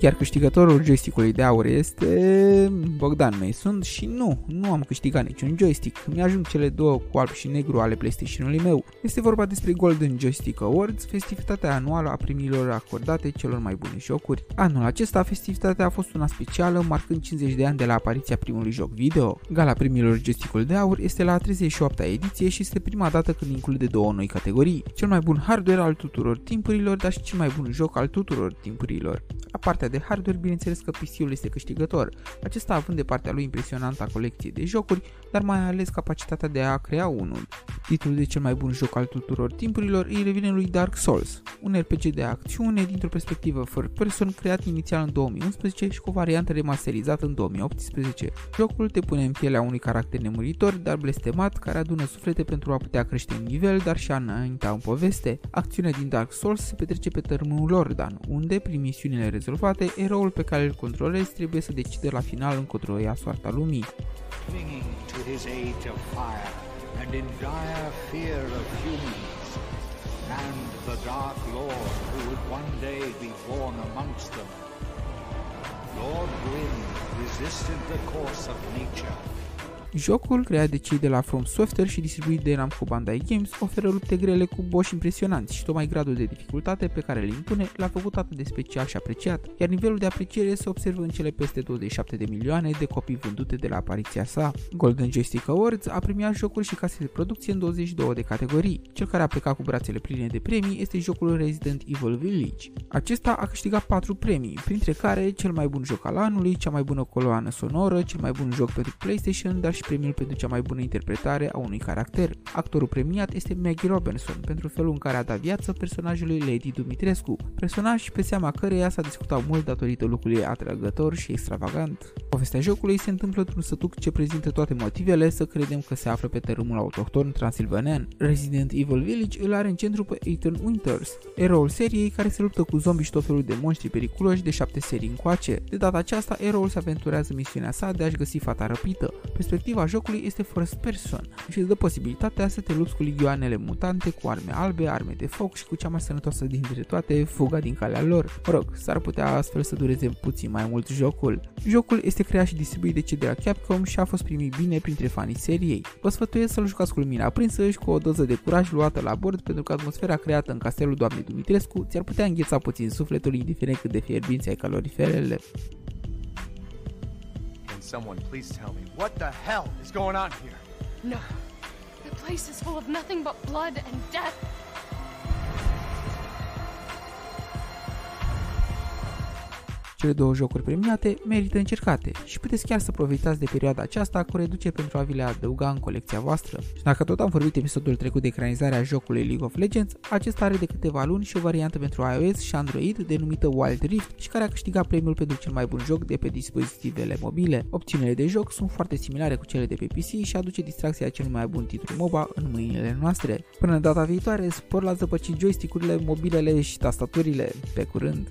Iar câștigătorul joystick-ului de aur este Bogdan Mason și nu, nu am câștigat niciun joystick. Mi-ajung cele două cu alb și negru ale PlayStation-ului meu. Este vorba despre Golden Joystick Awards, festivitatea anuală a premiilor acordate celor mai bune jocuri. Anul acesta, festivitatea a fost una specială, marcând 50 de ani de la apariția primului joc video. Gala premiilor Joystick-ul de aur este la 38-a ediție și este prima dată când include două noi categorii. Cel mai bun hardware al tuturor timpurilor, dar și cel mai bun joc al tuturor timpurilor. La partea de hardware, bineînțeles că PC-ul este câștigător, acesta având de partea lui impresionanta colecție de jocuri, dar mai ales capacitatea de a crea unul. Titlul de cel mai bun joc al tuturor timpurilor îi revine lui Dark Souls, un RPG de acțiune dintr-o perspectivă first person creat inițial în 2011 și cu o variantă remasterizată în 2018. Jocul te pune în pielea unui caracter nemuritor, dar blestemat, care adună suflete pentru a putea crește în nivel, dar și a înainta în poveste. Acțiunea din Dark Souls se petrece pe tărâmul Lordan, unde, prin misiunile rezolvate, eroul pe care îl controlezi trebuie să decide la final încotro ia soarta lumii. to his age of fire and in dire fear of humans, and the Dark Lord who would one day be born amongst them. Lord Gwyn resisted the course of nature Jocul, creat de cei de la From Software și distribuit de Namco Bandai Games, oferă lupte grele cu boși impresionanți și tocmai gradul de dificultate pe care le impune l-a făcut atât de special și apreciat, iar nivelul de apreciere se observă în cele peste 27 de milioane de copii vândute de la apariția sa. Golden Joystick Awards a premiat jocuri și case de producție în 22 de categorii. Cel care a plecat cu brațele pline de premii este jocul Resident Evil Village. Acesta a câștigat 4 premii, printre care cel mai bun joc al anului, cea mai bună coloană sonoră, cel mai bun joc pentru PlayStation, dar și premiul pentru cea mai bună interpretare a unui caracter. Actorul premiat este Maggie Robinson pentru felul în care a dat viață personajului Lady Dumitrescu, personaj pe seama căreia s-a discutat mult datorită lucrului atrăgător și extravagant. Povestea jocului se întâmplă într-un sătuc ce prezintă toate motivele să credem că se află pe tărâmul autohton transilvanean. Resident Evil Village îl are în centru pe Ethan Winters, eroul seriei care se luptă cu zombi și tot felul de monștri periculoși de șapte serii încoace. De data aceasta, eroul se aventurează misiunea sa de a-și găsi fata răpită. Perspectiva Perspectiva jocului este first person și îți dă posibilitatea să te lupți cu ligioanele mutante, cu arme albe, arme de foc și cu cea mai sănătoasă dintre toate, fuga din calea lor. Mă rog, s-ar putea astfel să dureze puțin mai mult jocul. Jocul este creat și distribuit de cei de la Capcom și a fost primit bine printre fanii seriei. Vă sfătuiesc să-l jucați cu lumina aprinsă și cu o doză de curaj luată la bord pentru că atmosfera creată în castelul doamnei Dumitrescu ți-ar putea îngheța puțin sufletul indiferent cât de fierbinți ai caloriferele. Someone please tell me what the hell is going on here? No. The place is full of nothing but blood and death. Cele două jocuri premiate merită încercate și puteți chiar să profitați de perioada aceasta cu reducere pentru a vi le adăuga în colecția voastră. Și dacă tot am vorbit episodul trecut de ekranizarea jocului League of Legends, acesta are de câteva luni și o variantă pentru iOS și Android denumită Wild Rift și care a câștigat premiul pentru cel mai bun joc de pe dispozitivele mobile. Opțiunile de joc sunt foarte similare cu cele de pe PC și aduce distracția cel mai bun titlu MOBA în mâinile noastre. Până data viitoare, spor la zăpăci joystick-urile, mobilele și tastaturile. Pe curând!